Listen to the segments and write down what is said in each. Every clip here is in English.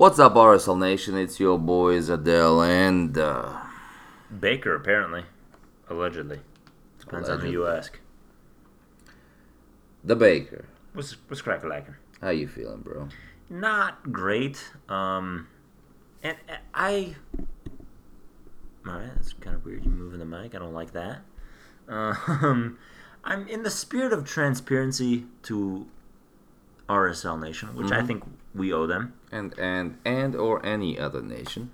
What's up, RSL Nation? It's your boys Adele and uh, Baker, apparently. Allegedly. Depends on who you ask. the Baker. What's, what's crack lacking? How you feeling, bro? Not great. Um, and and I. Alright, that's kind of weird. You moving the mic. I don't like that. Um, I'm in the spirit of transparency to RSL Nation, which I think we owe them. And and and or any other nation.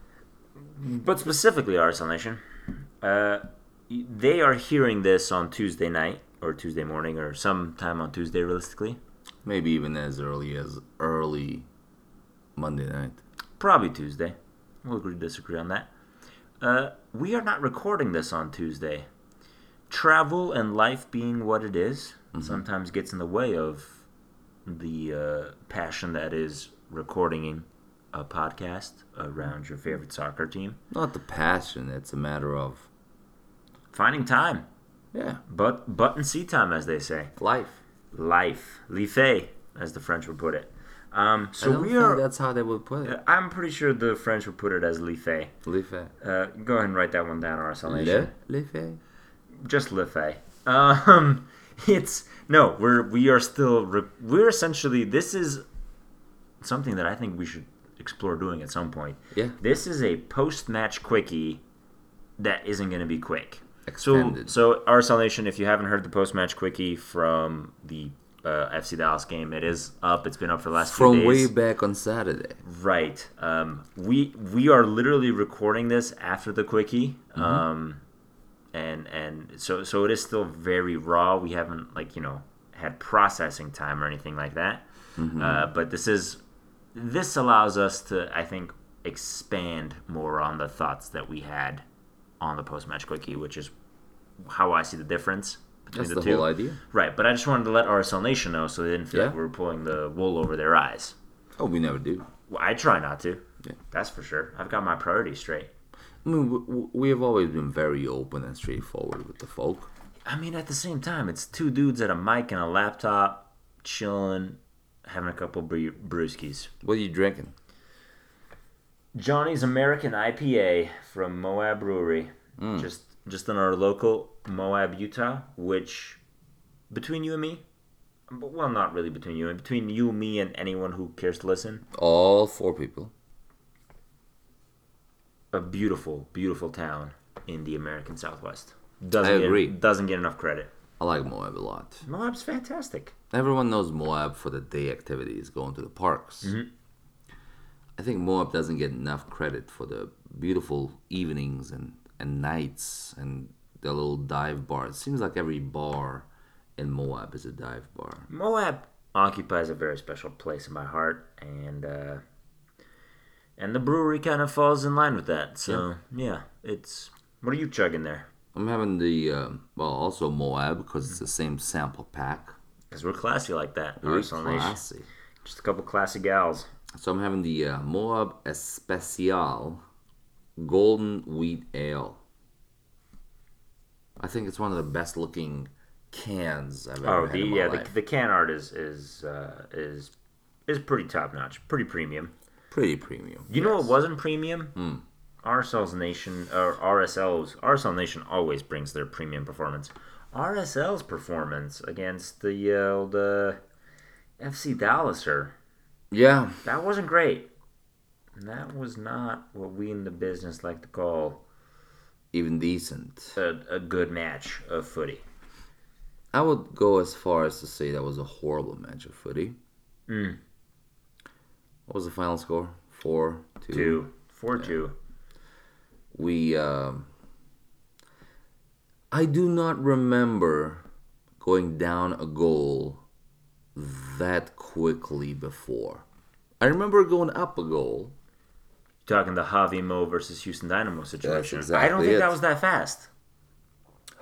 but specifically RSL Nation, uh, they are hearing this on Tuesday night or Tuesday morning or sometime on Tuesday, realistically. Maybe even as early as early Monday night. Probably Tuesday. We'll agree to disagree on that. Uh, we are not recording this on Tuesday. Travel and life being what it is sometimes gets in the way of the uh, passion that is recording a podcast around your favorite soccer team. Not the passion. It's a matter of Finding time. yeah, But button seat time, as they say. life. life, life, as the French would put it. Um, so we think are. that's how they would put it. I'm pretty sure the French would put it as life. Life. Uh, go ahead and write that one down, Le, Nation. life. Just life. Um, it's no, we're we are still we're essentially this is something that I think we should explore doing at some point. Yeah. This is a post-match quickie that isn't going to be quick. Extended. So, so RSL Nation, if you haven't heard the post-match quickie from the uh, FC Dallas game, it is up. It's been up for the last few From way back on Saturday. Right. Um, we we are literally recording this after the quickie. Mm-hmm. Um, and and so so it is still very raw. We haven't like you know had processing time or anything like that. Mm-hmm. Uh, but this is this allows us to I think expand more on the thoughts that we had on the post match quickie, which is how I see the difference between That's the, the two. whole idea. Right. But I just wanted to let RSL Nation know so they didn't feel like we were pulling the wool over their eyes. Oh, we never do. Well, I try not to. Yeah. That's for sure. I've got my priorities straight. I mean, we, we have always been very open and straightforward with the folk. I mean, at the same time, it's two dudes at a mic and a laptop, chilling, having a couple bre- brewskis. What are you drinking? Johnny's American IPA from Moab Brewery, mm. just just in our local Moab, Utah. Which, between you and me, well, not really between you and between you, me, and anyone who cares to listen, All four people. A beautiful, beautiful town in the American Southwest. Doesn't I get. Doesn't get enough credit. I like Moab a lot. Moab's fantastic. Everyone knows Moab for the day activities, going to the parks. Mm-hmm. I think Moab doesn't get enough credit for the beautiful evenings and, and nights and the little dive bar. It seems like every bar in Moab is a dive bar. Moab occupies a very special place in my heart, and uh, and the brewery kind of falls in line with that. So yeah, it's what are you chugging there? I'm having the, um well, also Moab because it's the same sample pack. Because we're classy like that. Very classy. Just a couple classy gals. So I'm having the uh, Moab Especial Golden Wheat Ale. I think it's one of the best looking cans I've ever Oh, had the yeah, the, the can art is is uh, is is pretty top notch, pretty premium. Pretty premium. You know what wasn't premium? Hmm. RSL's Nation or RSL's RSL Nation always brings their premium performance. RSL's performance against the uh, old uh, FC Dallaser Yeah, that wasn't great. That was not what we in the business like to call even decent. a, a good match of footy. I would go as far as to say that was a horrible match of footy. Mm. What was the final score? Four, two. Two, four, two. We, um, I do not remember going down a goal that quickly before. I remember going up a goal. You're Talking the Javi Mo versus Houston Dynamo situation. I exactly don't think it. that was that fast.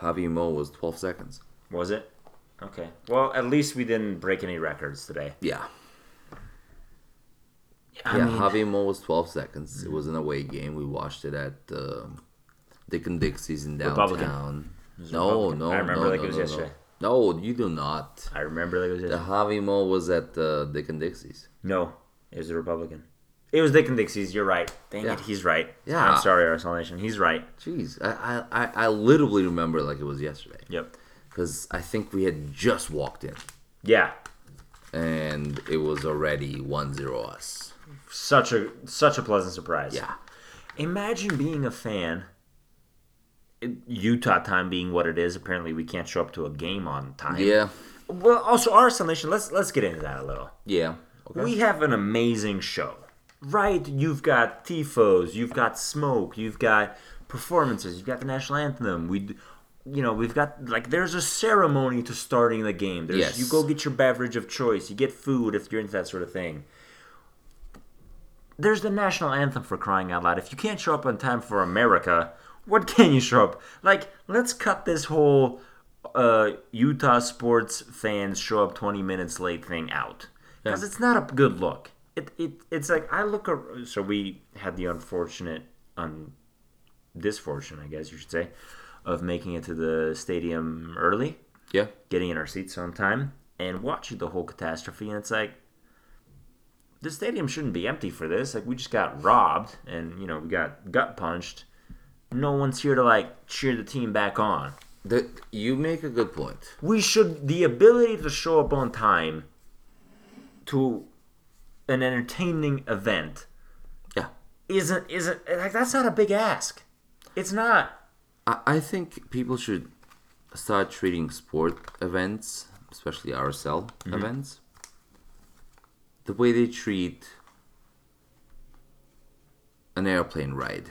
Javi Mo was 12 seconds. Was it? Okay. Well, at least we didn't break any records today. Yeah. I yeah, mean- Javi Mo was 12 seconds. It was an away game. We watched it at um Dick and Dixie's in Republican. downtown. was No, Republican. no, I remember no, like no, it was no, yesterday. No. no, you do not. I remember like it was yesterday. The. Javi Mo was at uh, Dick and Dixie's. No, it was a Republican. It was Dick and Dixie's. You're right. Dang Yeah. it, he's right. Yeah. I'm sorry, RSL Nation. He's right. Jeez, I, I, I, I literally remember like it was yesterday Yep. because I think we had just walked in Yeah. and it was already 1-0 us. Such a such a pleasant surprise. Yeah. Imagine being a fan. Utah time being what it is. Apparently, we can't show up to a game on time. Yeah. Well, also RSL Nation. Let's let's get into that a little. Yeah. Okay. We have an amazing show, right? You've got tifos, you've got smoke, you've got performances, you've got the national anthem. We, you know, we've got like there's a ceremony to starting the game. There's Yes. you go get your beverage of choice, you get food if you're into that sort of thing. There's the national anthem for crying out loud. If you can't show up on time for America, what can you show up? Like, let's cut this whole uh, Utah sports fans show up 20 minutes late thing out because it's not a good look. It, it it's like I look. ar- So we had the unfortunate, un, disfortune, I guess you should say, of making it to the stadium early, Yeah. getting in our seats on time, and watching the whole catastrophe. And it's like the stadium shouldn't be empty for this. Like we just got robbed, and you know we got gut punched. No one's here to like cheer the team back on. The, you make a good point. We should the ability to show up on time to an entertaining event Yeah. isn't isn't like that's not a big ask. It's not. I, I think people should start treating sport events, especially RSL mm-hmm. events, the way they treat an airplane ride.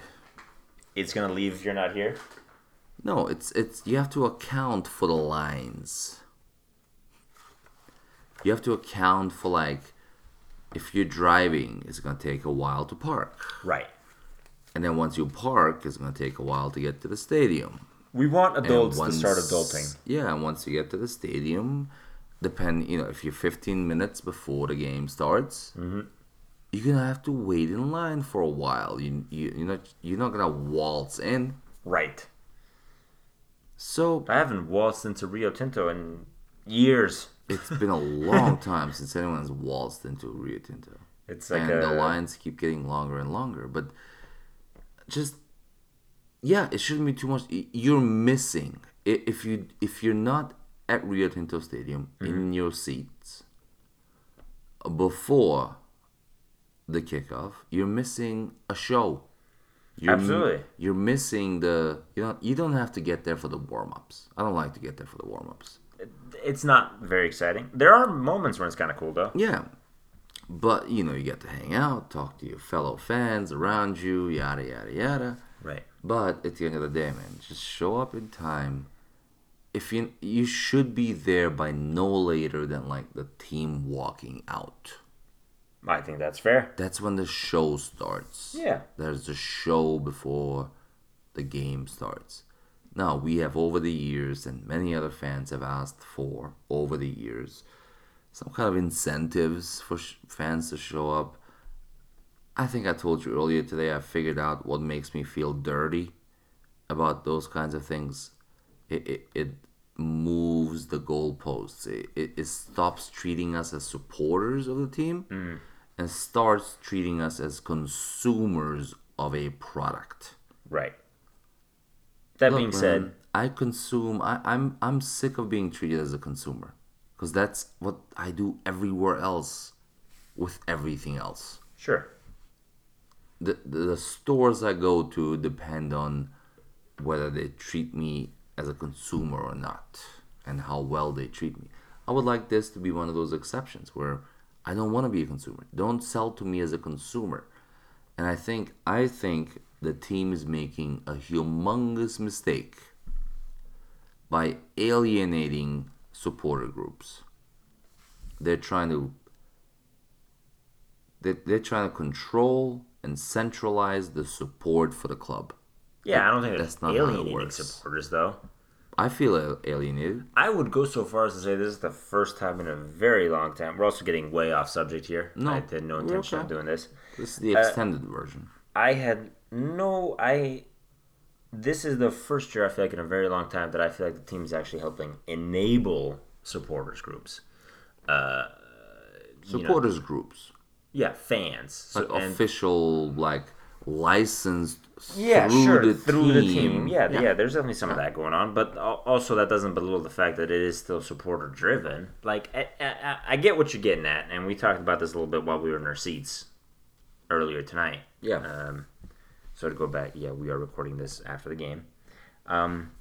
It's gonna leave if you're not here. No, it's it's you have to account for the lines. You have to account for like if you're driving, it's gonna take a while to park. Right. And then once you park, it's gonna take a while to get to the stadium. We want adults to once- start adulting. Yeah, and once you get to the stadium, depend you know if you're 15 minutes before the game starts, Mm-hmm. you're gonna have to wait in line for a while. You you you're not you're not gonna waltz in. Right. So I haven't waltzed into Rio Tinto in years. it's been a long time since anyone's waltzed into Rio Tinto, It's like and a the lines keep getting longer and longer. But just yeah, it shouldn't be too much. You're missing if you if you're not at Rio Tinto Stadium Mm-hmm. in your seats before the kickoff. You're missing a show. You're, Absolutely. you're missing the you know you don't have to get there for the warm ups. I don't like to get there for the warm ups. It's not very exciting. There are moments when it's kind of cool though. Yeah. But you know, you get to hang out, talk to your fellow fans around you, yada yada yada. Right. But at the end of the day, man, just show up in time. If you you should be there by no later than like the team walking out. I think that's fair. That's when the show starts. Yeah. There's the show before the game starts. Now, we have over the years, and many other fans have asked for over the years, some kind of incentives for sh- fans to show up. I think I told you earlier today, I figured out what makes me feel dirty about those kinds of things. It, it, it moves the goalposts, it, it, it stops treating us as supporters of the team mm. and starts treating us as consumers of a product. Right. That Look, being man, said, I consume. I, I'm I'm sick of being treated as a consumer because that's what I do everywhere else with everything else. sure. The, the the stores I go to depend on whether they treat me as a consumer or not, and how well they treat me. I would like this to be one of those exceptions where I don't want to be a consumer. Don't sell to me as a consumer. And I think I think the team is making a humongous mistake by alienating supporter groups. They're trying to they they're trying to control and centralize the support for the club. Yeah, I don't think That's not alienating supporters though. I feel alienated. I would go so far as to say this is the first time in a very long time. We're also getting way off subject here. No, I had no intention okay. of doing this. This is the Uh, extended version. I had no I this is the first year I feel like in a very long time that I feel like the team is actually helping enable supporters groups. Uh, you know, Supporters groups. yeah fans so, like and- official, like licensed yeah, through sure, the through team. the team. Yeah, yeah, There's definitely some of that going on, but also that doesn't belittle the fact that it is still supporter driven. Like, I, I, I get what you're getting at, and we talked about this a little bit while we were in our seats earlier tonight. Yeah. Um, so to go back, yeah, we are recording this after the game. Um,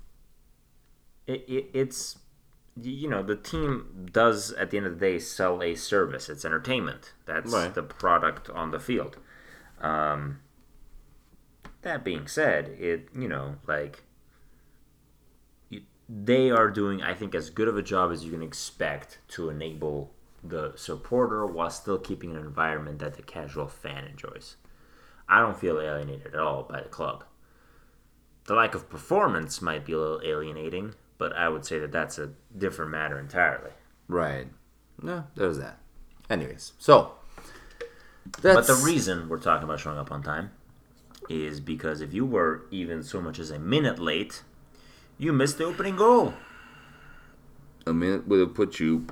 it, it it's you know the team does at the end of the day sell a service. It's entertainment. That's Right. the product on the field. Um, that being said, it you know like you, they are doing I think as good of a job as you can expect to enable the supporter while still keeping an environment that the casual fan enjoys. I don't feel alienated at all by the club. The lack of performance might be a little alienating, but I would say that that's a different matter entirely. Right. No, there's that. Anyways, so But the reason we're talking about showing up on time is because if you were even so much as a minute late, you missed the opening goal. a minute would have put you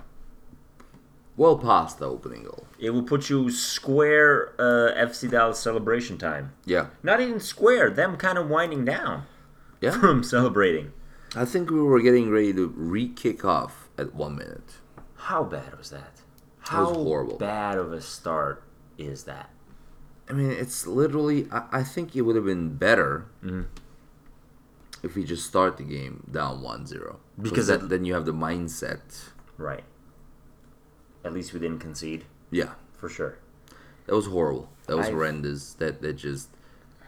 well past the opening goal. It will put you square uh, FC Dallas celebration time. Yeah. Not even square, them kind of winding down Yeah. from celebrating. I think we were getting ready to re-kick off at one minute. How bad was that? was How horrible. bad of a start is that? I mean, it's literally. I, I think it would have been better mm-hmm. if we just start the game down 1-0. Because that, then you have the mindset. Right. At least we didn't concede, Yeah, for sure. that was horrible. That was I- horrendous. That that just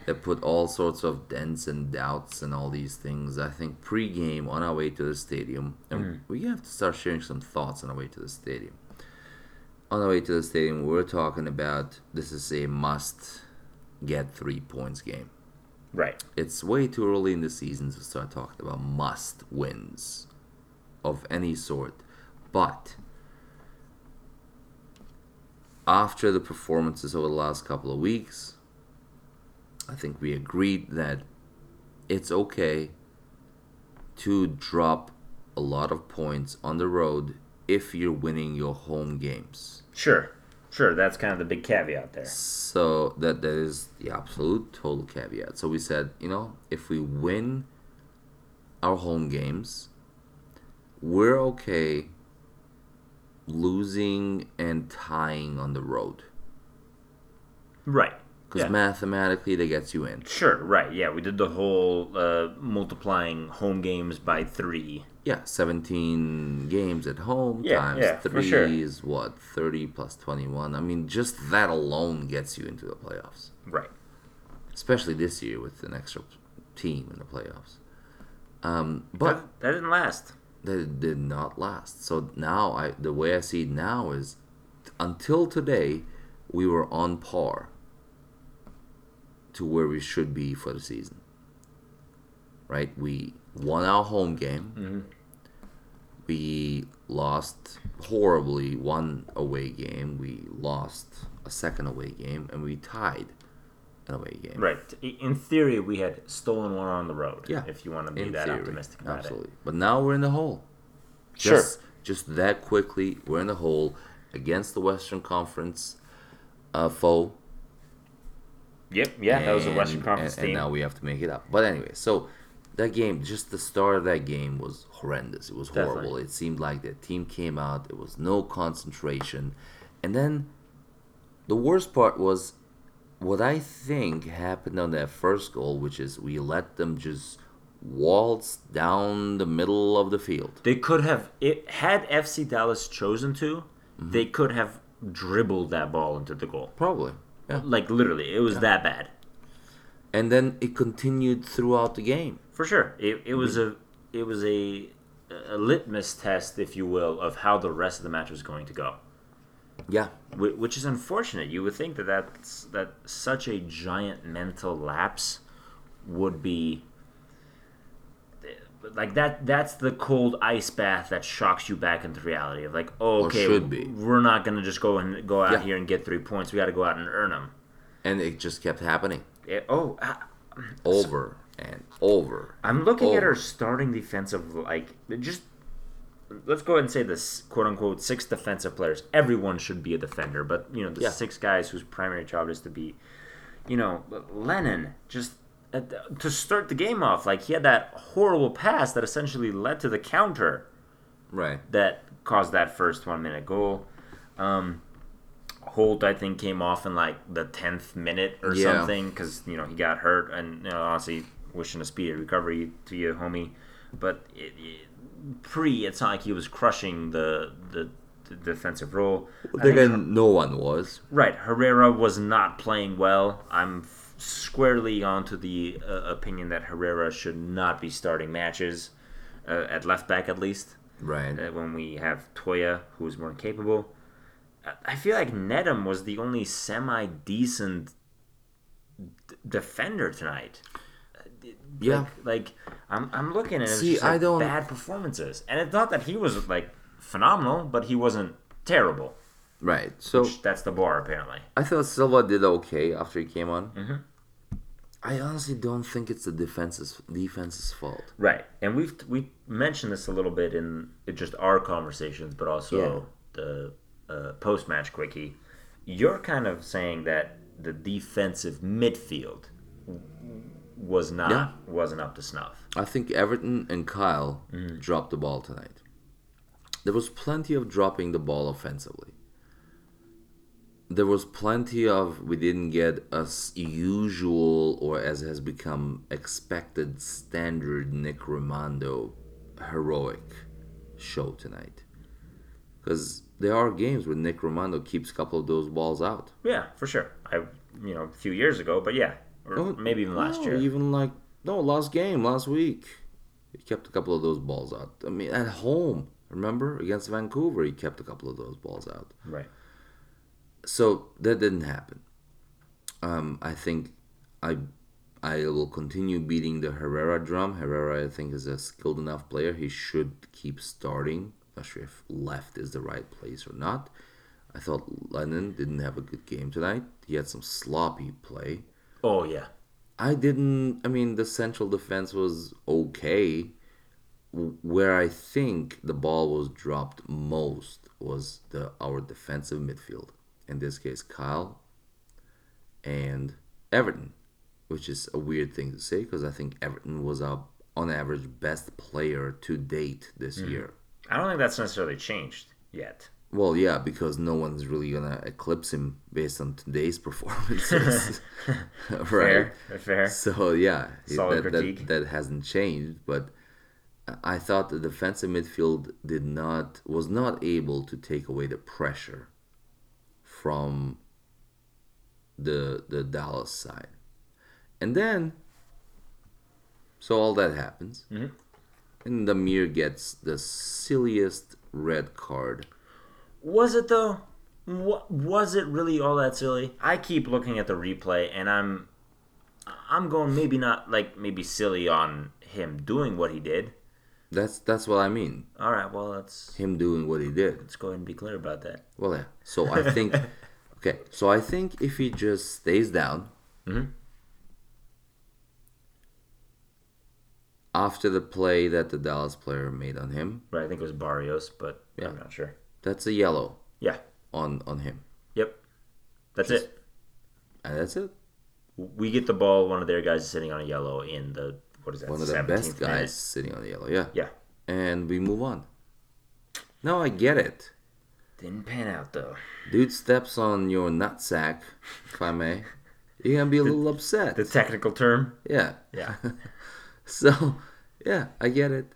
that put all sorts of dents and doubts and all these things. I think pre-game on our way to the stadium, and mm-hmm. we have to start sharing some thoughts on our way to the stadium. On our way to the stadium, we we're talking about this is a must get three points game. Right. it's way too early in the season to start talking about must wins of any sort. But after the performances over the last couple of weeks, I think we agreed that it's okay to drop a lot of points on the road if you're winning your home games. Sure. Sure, that's kind of the big caveat there. So that that is the absolute total caveat. So we said, you know, if we win our home games, we're okay losing and tying on the road Right. Because Yeah. mathematically that gets you in. Sure, right. Yeah, we did the whole uh, multiplying home games by three. Yeah, seventeen games at home Yeah, times yeah, three sure. is what thirty plus twenty one. I mean, just that alone gets you into the playoffs. Right. especially this year with an extra team in the playoffs. Um, but That, that didn't last. that did not last. So now, I the way I see it now is, until today, we were on par to where we should be for the season. Right, we won our home game. We lost horribly one away game. We lost a second away game, and we tied an away game. Right. In theory, we had stolen one on the road. Yeah, If you want to be in that theory, optimistic about it. absolutely. But now we're in the hole. Sure. Just, just that quickly, we're in the hole against the Western Conference uh, foe. It. Yep. Yeah, that was a and- Western Conference and, team. And now we have to make it up. But anyway, so that game, just the start of that game was horrendous. It was horrible. Definitely. It seemed like the team came out. There was no concentration, and then the worst part was what I think happened on that first goal, which is we let them just waltz down the middle of the field. They could have it had FC Dallas chosen to, Mm-hmm. they could have dribbled that ball into the goal. Probably. Yeah. Like literally, it was that bad. And then it continued throughout the game. For sure. It, it was a it was a a litmus test, if you will, of how the rest of the match was going to go. Yeah. Wh- Which is unfortunate. You would think that that's that such a giant mental lapse would be like that. That's the cold ice bath that shocks you back into reality of like, oh, okay, should be. we're not gonna just go and go out Yeah. here and get three points. We got to go out and earn them. And it just kept happening oh, ah, mm, I- over and over. I'm looking at over. our starting defensive like just let's go ahead and say this quote unquote six defensive players. Everyone should be a defender, but you know the Yeah. six guys whose primary job is to be, you know, Lennon just at to start the game off. Like he had that horrible pass that essentially led to the counter Right. that caused that first one minute goal. Um, Holt, I think, came off in like the tenth minute or Yeah. something because you know he got hurt, and you know, honestly, wishing a speedy recovery to you, homie. But it, it, pre, it's not like he was crushing the the, the defensive role. Again, no one was. Right, Herrera was not playing well. I'm squarely onto the uh, opinion that Herrera should not be starting matches uh, at left back, at least Right. uh, when we have Toia, who's more capable. I- I feel like Nedum was the only semi decent d- defender tonight. Yeah. Like, like I'm, I'm looking at See, just like I don't- bad performances, and it's not that he was like phenomenal, but he wasn't terrible. Right. So That's the bar, apparently. I thought Silva did okay after he came on. Mm-hmm. I honestly don't think it's the defense's defense's fault. Right, and we've we mentioned this a little bit in just our conversations, but also the uh, post match quickie. You're kind of saying that the defensive midfield was not Yeah. wasn't up to snuff. I think Everton and Kyle dropped the ball tonight. There was plenty of dropping the ball offensively. There was plenty of we didn't get as usual or as has become expected standard Nick Rimando heroic show tonight. Because there are games where Nick Rimando keeps a couple of those balls out. Yeah, for sure. I you know a few years ago, but yeah, or Oh, maybe even last no, year. Even like no last game, last week, he kept a couple of those balls out. I mean, at home, remember against Vancouver, he kept a couple of those balls out. Right. So that didn't happen. Um, I think I I will continue beating the Herrera drum. Herrera, I think, is a skilled enough player. He should keep starting. Not sure if left is the right place or not. I thought Lennon didn't have a good game tonight. He had some sloppy play. Oh yeah. I didn't. I mean, the central defense was okay. Where I think the ball was dropped most was the our defensive midfield. In this case, Kyle and Everton, which is a weird thing to say because I think Everton was our on average best player to date this hmm. year. I don't think that's necessarily changed yet. Well, yeah, because no one's really gonna eclipse him based on today's performances, right? Fair. Fair. So yeah, Solid that, critique. that that hasn't changed. But I thought the defensive midfield did not was not able to take away the pressure from the the Dallas side, and then so all that happens, Mhm. and Damir gets the silliest red card. Was it though? Wa- Was it really all that silly? I keep looking at the replay and I'm I'm going maybe not like maybe silly on him doing what he did. That's that's what I mean. All right, well let's Him doing what he did. let's go ahead and be clear about that. Well, yeah. So I think, okay. So I think if he just stays down mm-hmm. after the play that the Dallas player made on him, Right, I think it was Barrios, but Yeah. I'm not sure. that's a yellow Yeah. on on him, Yep. That's Just- it. and that's it. We get the ball. One of their guys is sitting on a yellow in the what is that? One of the best guys minute. sitting on the yellow. Yeah. Yeah. And we move on. No, I get it. Didn't pan out though. Dude steps on your nutsack, if I may. You're gonna be a little upset. The technical term. yeah. Yeah. So, yeah, I get it.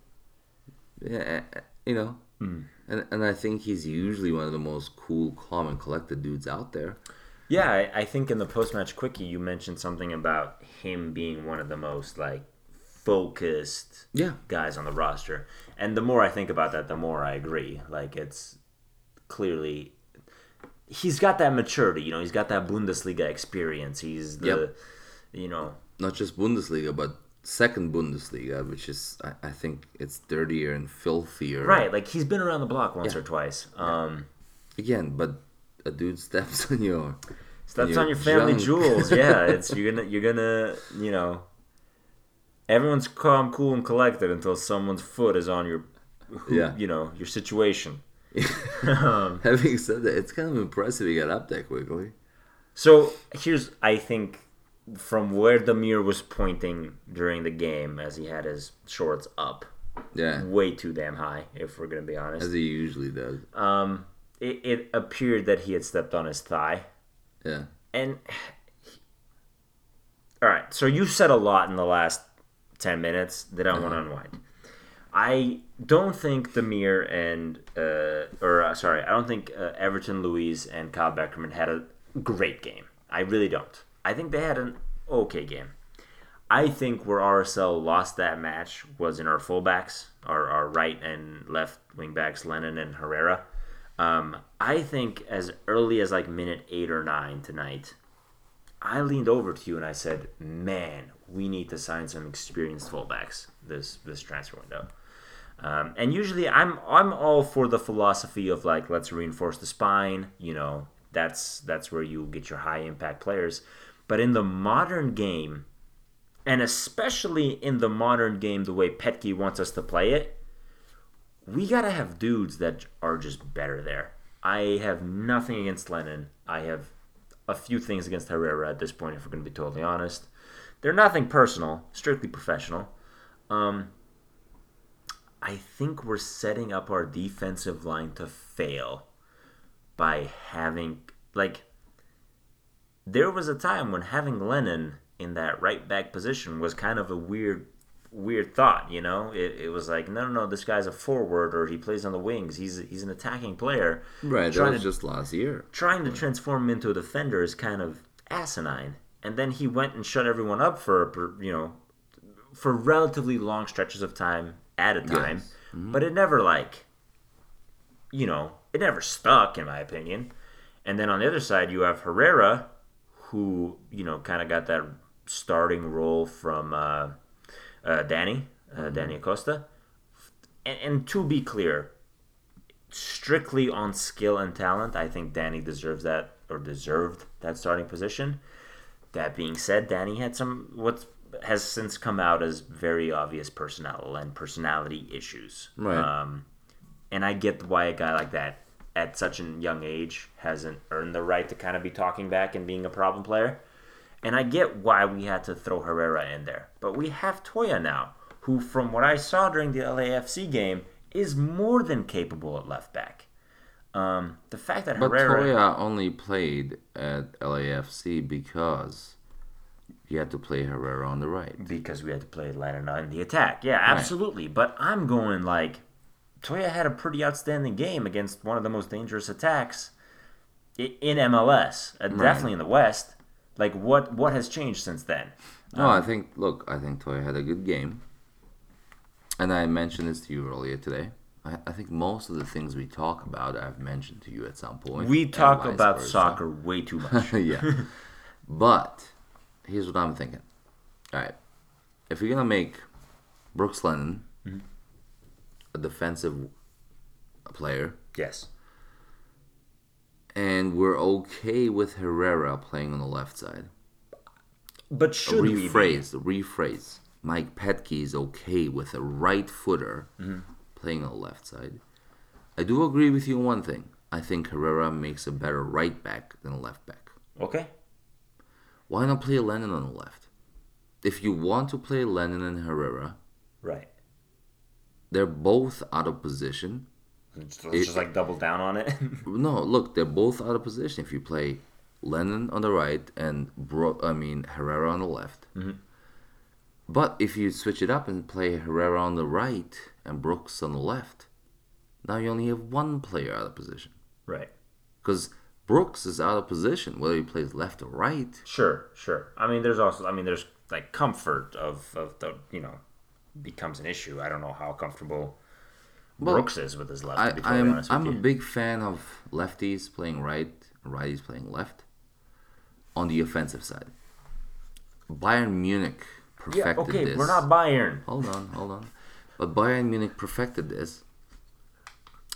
Yeah, eh, you know, Hmm. and and I think he's usually one of the most cool, calm, and collected dudes out there. Yeah, I, I think in the post match quickie you mentioned something about him being one of the most like focused Yeah, guys on the roster. And the more I think about that, the more I agree. Like it's clearly he's got that maturity, you know, he's got that Bundesliga experience. He's the Yep. you know not just Bundesliga, but second Bundesliga, which is I, I think it's dirtier and filthier. right, like he's been around the block once Yeah. or twice. Um Again, but a dude steps on your steps your on your family junk. jewels. Yeah, it's you're gonna you're gonna, you know, everyone's calm, cool and collected until someone's foot is on your Yeah. you know, your situation. um, Having said that, it's kind of impressive he got up that quickly. so here's, I think, from where the mirror was pointing during the game as he had his shorts up, Yeah, way too damn high, if we're gonna be honest. as he usually does. Um, it, it appeared that he had stepped on his thigh, Yeah, and all right. So you said a lot in the last ten minutes that I want to unwind. I don't think Damir and uh, or uh, sorry, I don't think uh, Everton, Louise, and Kyle Beckerman had a great game. I really don't. I think they had an okay game. I think where RSL lost that match was in our fullbacks, our, our right and left wing backs, Lennon and Herrera. Um, I think as early as like minute eight or nine tonight, I leaned over to you and I said, "Man, we need to sign some experienced fullbacks this this transfer window." Um, and usually, I'm I'm all for the philosophy of like let's reinforce the spine. You know, that's that's where you get your high impact players. But in the modern game, and especially in the modern game, the way Petke wants us to play it, we gotta have dudes that are just better there. I have nothing against Lennon. I have a few things against Herrera at this point, if we're gonna be totally honest. They're nothing personal, strictly professional. Um, I think we're setting up our defensive line to fail by having like there was a time when having Lennon in that right back position was kind of a weird weird thought, you know? It, it was like, no, no, no, this guy's a forward or he plays on the wings. He's he's an attacking player. right. That Trying was to- just last year. Trying to transform him into a defender is kind of asinine. And then he went and shut everyone up for, you know, for relatively long stretches of time at a time. Yes. But it never like, you know, it never stuck in my opinion. And then on the other side, you have Herrera, who you know kind of got that starting role from uh, uh, Danny, uh, Danny Acosta. And, and to be clear, strictly on skill and talent, I think Danny deserves that or deserved that starting position. That being said, Danny had some what has since come out as very obvious personnel and personality issues. Right. Um, and I get why a guy like that at such a young age hasn't earned the right to kind of be talking back and being a problem player. And I get why we had to throw Herrera in there. But we have Toia now, who, from what I saw during the LAFC game, is more than capable at left back. Um, the fact that But Herrera. Toia only played at LAFC because you had to play Herrera on the right. because we had to play Lennon in the attack. Yeah, absolutely. But I'm going like Toia had a pretty outstanding game against one of the most dangerous attacks in MLS, uh, definitely in the West. Like what what has changed since then? No, I think look, I think Toia had a good game, and I mentioned this to you earlier today. I, I think most of the things we talk about, I've mentioned to you at some point. We talk about versa. soccer way too much. yeah, but here's what I'm thinking. All right, if you're gonna make Brooks Lennon Mm-hmm. a defensive player, yes. and we're okay with Herrera playing on the left side. But should we rephrase, rephrase. Mike Petke is okay with a right footer Mm-hmm. Playing on the left side. I do agree with you on one thing. I think Herrera makes a better right back than a left back. Okay. Why not play Lennon on the left? If you want to play Lennon and Herrera, Right. they're both out of position. Let's just like double down on it. No, look, they're both out of position. If you play Lennon on the right and Bro- I mean Herrera on the left. Mm-hmm. But if you switch it up and play Herrera on the right and Brooks on the left, now you only have one player out of position. right. Because Brooks is out of position whether he plays left or right. Sure, sure. I mean, there's also, I mean, there's like comfort of, of the, you know, becomes an issue. I don't know how comfortable Well, Brooks is with his left. I, to be totally I'm I'm a big fan of lefties playing right righties playing left on the offensive side. Bayern Munich yeah, okay, this. we're not Bayern. Hold on, hold on. But Bayern Munich perfected this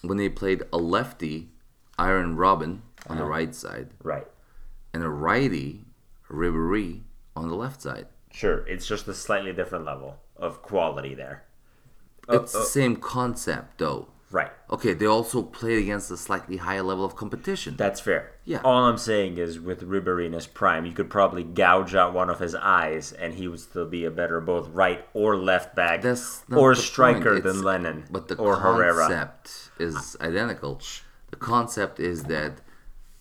when they played a lefty, Arjen Robben, on the uh-huh. right side, Right. and a righty, Ribéry, on the left side. Sure. It's just a slightly different level of quality there. Uh, it's the uh, same concept, though. Right. Okay, they also played against a slightly higher level of competition. That's fair. Yeah. All I'm saying is with Ribery in his prime, you could probably gouge out one of his eyes and he would still be a better both right or left back or striker than Lennon But the or Herrera. concept is identical. The concept is that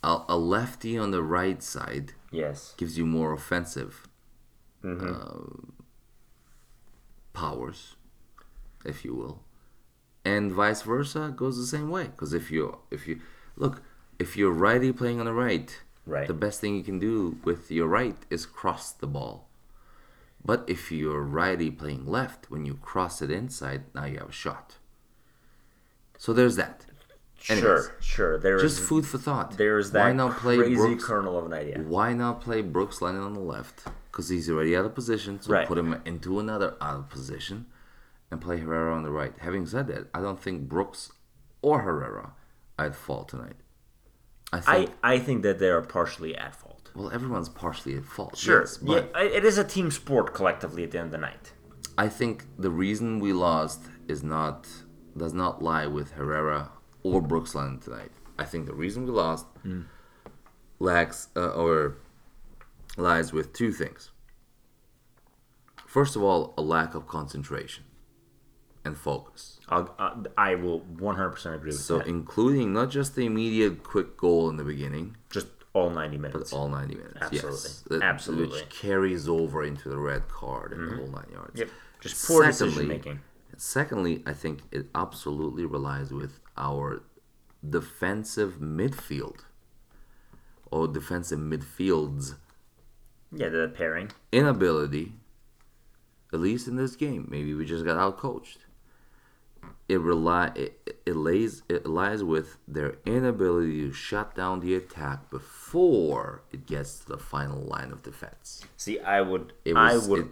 a, a lefty on the right side Yes. gives you more offensive Mm-hmm. uh, powers, if you will, and vice versa goes the same way. Because if you if you look, if you're righty playing on the right, Right. the best thing you can do with your right is cross the ball. But if you're righty playing left, when you cross it inside, now you have a shot. So there's that. Anyways, Sure, sure. There Just is food for thought. there's Why that not play crazy Brooks? kernel of an idea. Why not play Brooks Lennon on the left? Because he's already out of position, so Right. put him into another out of position and play Herrera on the right. Having said that, I don't think Brooks or Herrera are at fault tonight. I think, I, I think that they are partially at fault. well, everyone's partially at fault. Sure. yes, but yeah, it is a team sport collectively at the end of the night. I think the reason we lost is not does not lie with Herrera or Brooks Lennon tonight. I think the reason we lost lacks uh, or lies with two things. First of all, a lack of concentration and focus. I'll, uh, I will 100% agree with So, that. So, including not just the immediate quick goal in the beginning, Just all 90 minutes. but all 90 minutes. Absolutely. Yes. That- Absolutely. Which carries over into the red card and the whole nine yards. Yep. Just poor Secondly- decision making. Secondly, I think it absolutely relies with our defensive midfield or defensive midfields Yeah, the pairing. inability, at least in this game, maybe we just got outcoached. It rely it, it lays it lies with their inability to shut down the attack before it gets to the final line of defense. See, I would. It I would. it,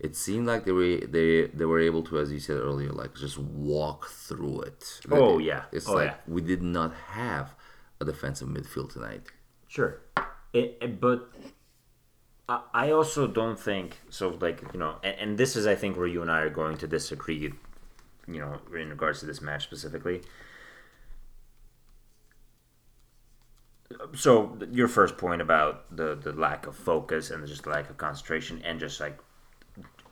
it seemed like they were they they were able to, as you said earlier, like just walk through it. Oh, It- yeah. it's Oh, like yeah. we did not have a defensive midfield tonight. Sure. It, but I, I also don't think so. Like you know, and, and this is I think where you and I are going to disagree. You know, in regards to this match specifically. So your first point about the the lack of focus and just lack of concentration and just like,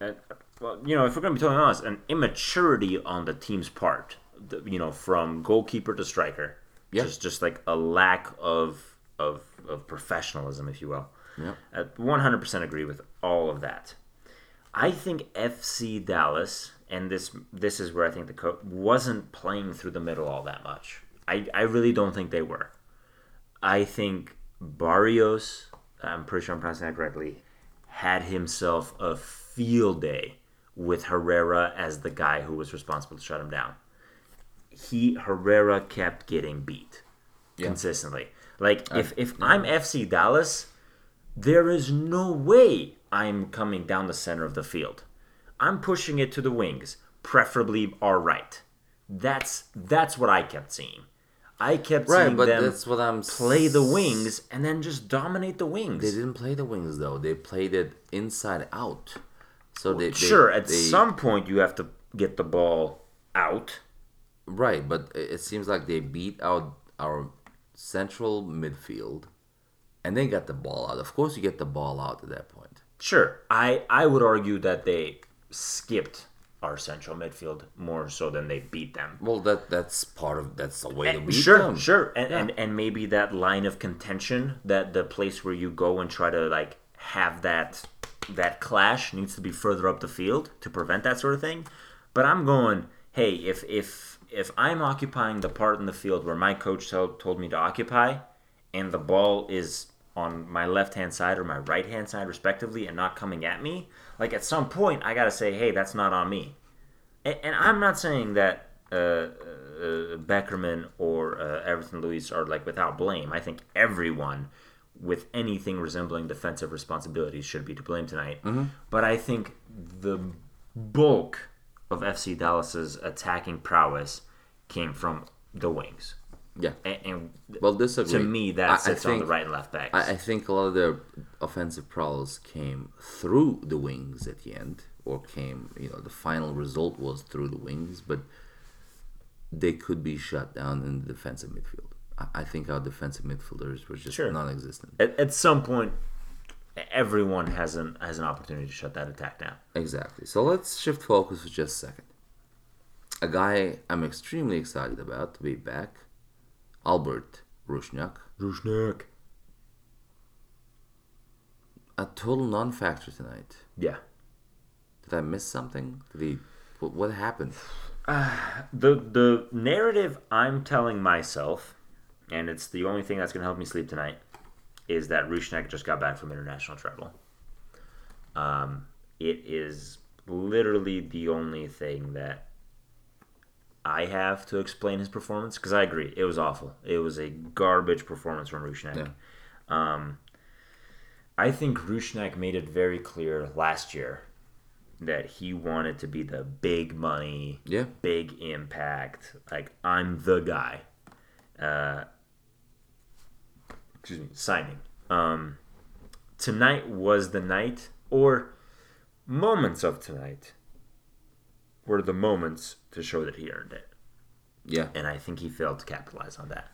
uh, well, you know, if we're gonna be totally honest, an immaturity on the team's part. You know, from goalkeeper to striker. Yeah. Just just like a lack of of of professionalism, if you will. Yep. I 100% agree with all of that. I think FC Dallas, and this this is where I think the coach wasn't playing through the middle all that much. I, I really don't think they were. I think Barrios, I'm pretty sure I'm pronouncing that correctly, had himself a field day with Herrera as the guy who was responsible to shut him down. He Herrera kept getting beat consistently. Like if if I'm FC Dallas, there is no way I'm coming down the center of the field. I'm pushing it to the wings, preferably our right. That's that's what I kept seeing. I kept Right, seeing but them that's what I'm play the wings and then just dominate the wings. They didn't play the wings though. They played it inside out. So they, they sure, at they- some point you have to get the ball out. right, but it it seems like they beat out our central midfield, and they got the ball out. Of course, you get the ball out at that point. Sure, I I would argue that they skipped our central midfield more so than they beat them. Well, that that's part of that's the way eh, to beat sure, them. sure, and, and and maybe that line of contention, that the place where you go and try to like have that that clash needs to be further up the field to prevent that sort of thing. But I'm going, hey, if if if I'm occupying the part in the field where my coach told, told me to occupy, and the ball is on my left hand side or my right hand side respectively, and not coming at me, like at some point I gotta say, hey, that's not on me. And, and I'm not saying that uh, uh, Beckerman or uh, Everton Luiz are like without blame. I think everyone with anything resembling defensive responsibilities should be to blame tonight. But I think the bulk of FC Dallas's attacking prowess came from the wings. Yeah. And, and Well, disagree. to me, I- that I sits on the right and left backs. I, I think a lot of their offensive prowess came through the wings at the end. or came, you know, the final result was through the wings, but they could be shut down in the defensive midfield. I- I think our defensive midfielders were just Sure. non-existent. At, at some point, everyone has an has an opportunity to shut that attack down. Exactly. So let's shift focus for just a second. A guy I'm extremely excited about to be back, Albert Rusnak. Rusnak. A total non-factor tonight. Yeah. Did I miss something? Did he? What, what happened? The the narrative I'm telling myself, and it's the only thing that's gonna help me sleep tonight, is that Rusnak just got back from international travel. Um, it is literally the only thing that I have to explain his performance because I agree it was awful. It was a garbage performance from Rusnak. Yeah. Um, I think Rusnak made it very clear last year that he wanted to be the big money, Yeah. big impact. Like I'm the guy. Uh, excuse me, signing. Um, tonight was the night, or moments of tonight were the moments to show that he earned it, Yeah. and I think he failed to capitalize on that.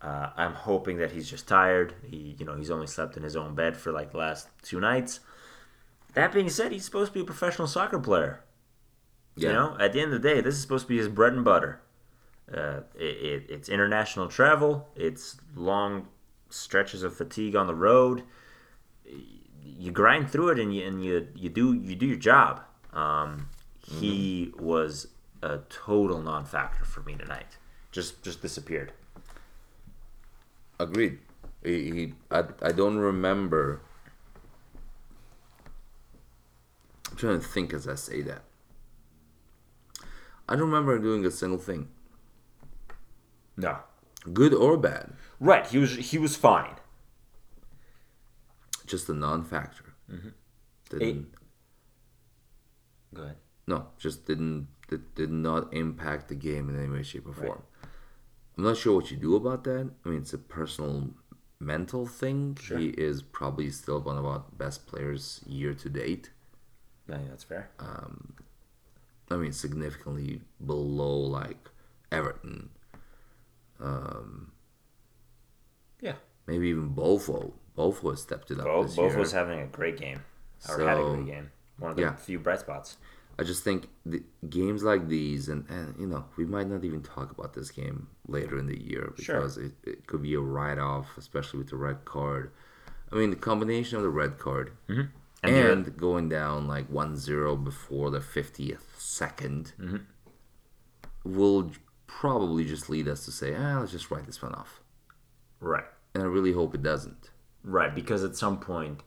Uh, I'm hoping that he's just tired. He, you know, he's only slept in his own bed for like the last two nights. That being said, he's supposed to be a professional soccer player. Yeah. You know, at the end of the day, this is supposed to be his bread and butter. Uh, it, it, it's international travel. It's long stretches of fatigue on the road. You grind through it, and you and you you do you do your job. Um, he was a total non-factor for me tonight. Just just disappeared. Agreed. He, he I, I don't remember. I'm trying to think as I say that. I don't remember doing a single thing, No. good or bad. Right. He was he was fine. Just a non-factor. Mm-hmm. Didn't, Go ahead. No, just didn't. Did, did not impact the game in any way, shape, or form. I'm not sure what you do about that. I mean, it's a personal, mental thing. He is probably still one of our best players year to date. I think that's fair. Um, I mean, significantly below like Everton, um, yeah. maybe even Bofo. Bofo has stepped it up this both year. was having a great game. Or had a So, great game. One of the yeah. few bright spots. I just think the games like these, and, and you know, we might not even talk about this game later in the year Sure. because it, it could be a write off, especially with the red card. I mean, the combination of the red card And and, the- going down like 1 0 before the 50th 2nd Mm-hmm. will probably just lead us to say, ah, let's just write this one off. Right. And I really hope it doesn't. Right, because at some point,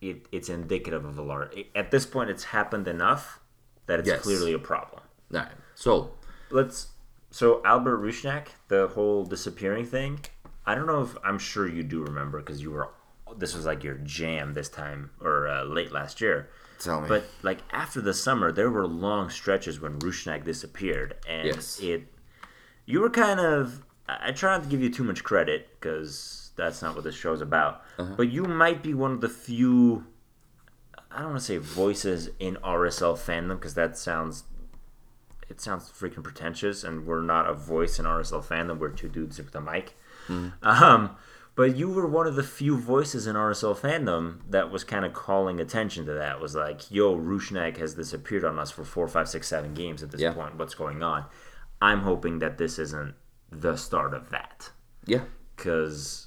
it it's indicative of a large. At this point, it's happened enough that it's Yes. clearly a problem. All right. So, Let's. So Albert Rusnak, the whole disappearing thing. I don't know if I'm sure you do remember because you were. This was like your jam this time or uh, late last year. tell me. But like after the summer, there were long stretches when Rusnak disappeared, and Yes. it. You were kind of. I I try not to give you too much credit because that's not what this show's about. Uh-huh. But you might be one of the few. I don't want to say voices in RSL fandom because that sounds. It sounds freaking pretentious, and we're not a voice in RSL fandom. We're two dudes with a mic. Um, but you were one of the few voices in RSL fandom that was kind of calling attention to that. Was like, "Yo, Rusnak has disappeared on us for four, five, six, seven games at this Yeah. point. What's going on?" I'm hoping that this isn't the start of that, yeah. because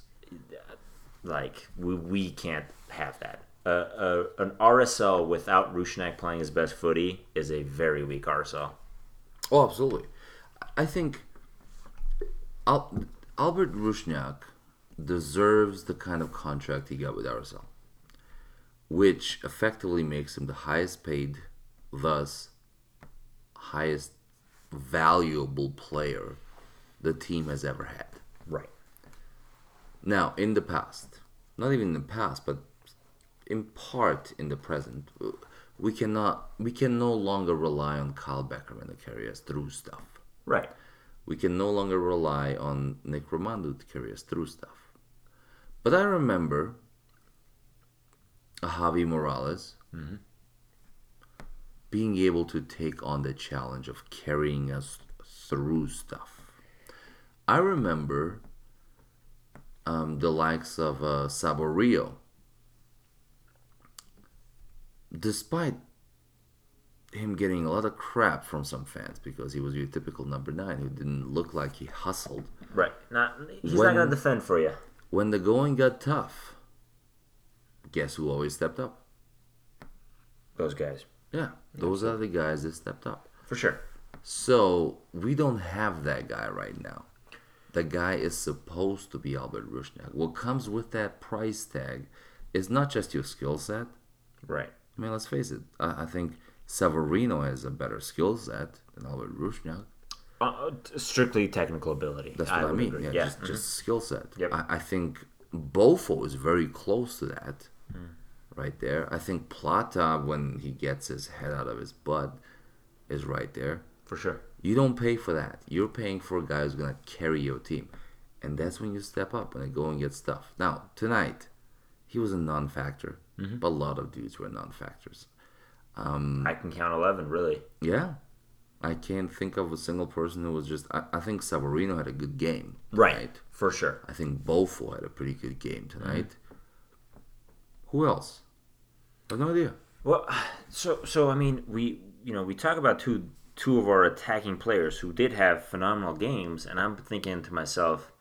like we we can't have that. Uh, uh, an RSL without Rusnak playing his best footy is a very weak RSL. Oh, absolutely. I think Al- Albert Rusnak deserves the kind of contract he got with RSL, which effectively makes him the highest paid, thus highest valuable player the team has ever had. Right. Now, in the past, not even in the past, but in part in the present, we cannot, we can no longer rely on Kyle Beckerman to carry us through stuff. Right. We can no longer rely on Nick Rimando to carry us through stuff. But I remember a Javi Morales mm-hmm. being able to take on the challenge of carrying us through stuff. I remember um, the likes of uh, Saborio. Despite him getting a lot of crap from some fans because he was your typical number nine who didn't look like he hustled. Right. Not he's When- not gonna defend for you. When the going got tough, guess who always stepped up? Those guys. Yeah, those are the guys that stepped up. For sure. So we don't have that guy right now. The guy is supposed to be Albert Rusnak. What comes with that price tag is not just your skill set. Right. I mean, let's face it. I, I think Savarino has a better skill set than Albert Rusnak. Uh, strictly technical ability. That's what I, would mean. Yeah, Yeah. just, just skill set. Yep. I, I think Bofo is very close to that, Hmm. right there. I think Plata, when he gets his head out of his butt, is right there. for sure. You don't pay for that. You're paying for a guy who's gonna carry your team, and that's when you step up and go and get stuff. Now tonight, he was a non-factor, Mm-hmm. but a lot of dudes were non-factors. I can count eleven. Really. Yeah, I can't think of a single person who was just. I, I think Savarino had a good game. Right. For sure. I think Bofo had a pretty good game tonight. Mm-hmm. Who else? I have no idea. Well, so so I mean, we you know we talk about two two of our attacking players who did have phenomenal games, and I'm thinking to myself,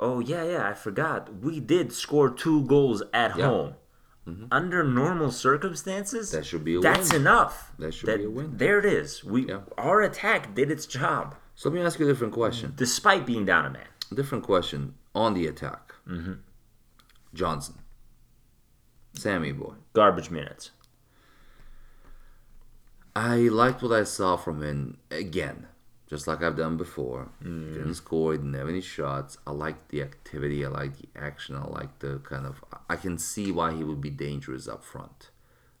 oh yeah yeah I forgot we did score two goals at Yeah. home. Under normal circumstances, That should be a that's win. enough. That should be a win. There it is. We Yeah. our attack did its job So let me ask you a different question. despite being down a man. different question on the attack. Mm-hmm. Johnson, Sammy boy. Garbage minutes. I liked what I saw from him again, just like I've done before. Mm. Didn't score, didn't have any shots. I like the activity, I like the action, I like the kind of. I can see why he would be dangerous up front.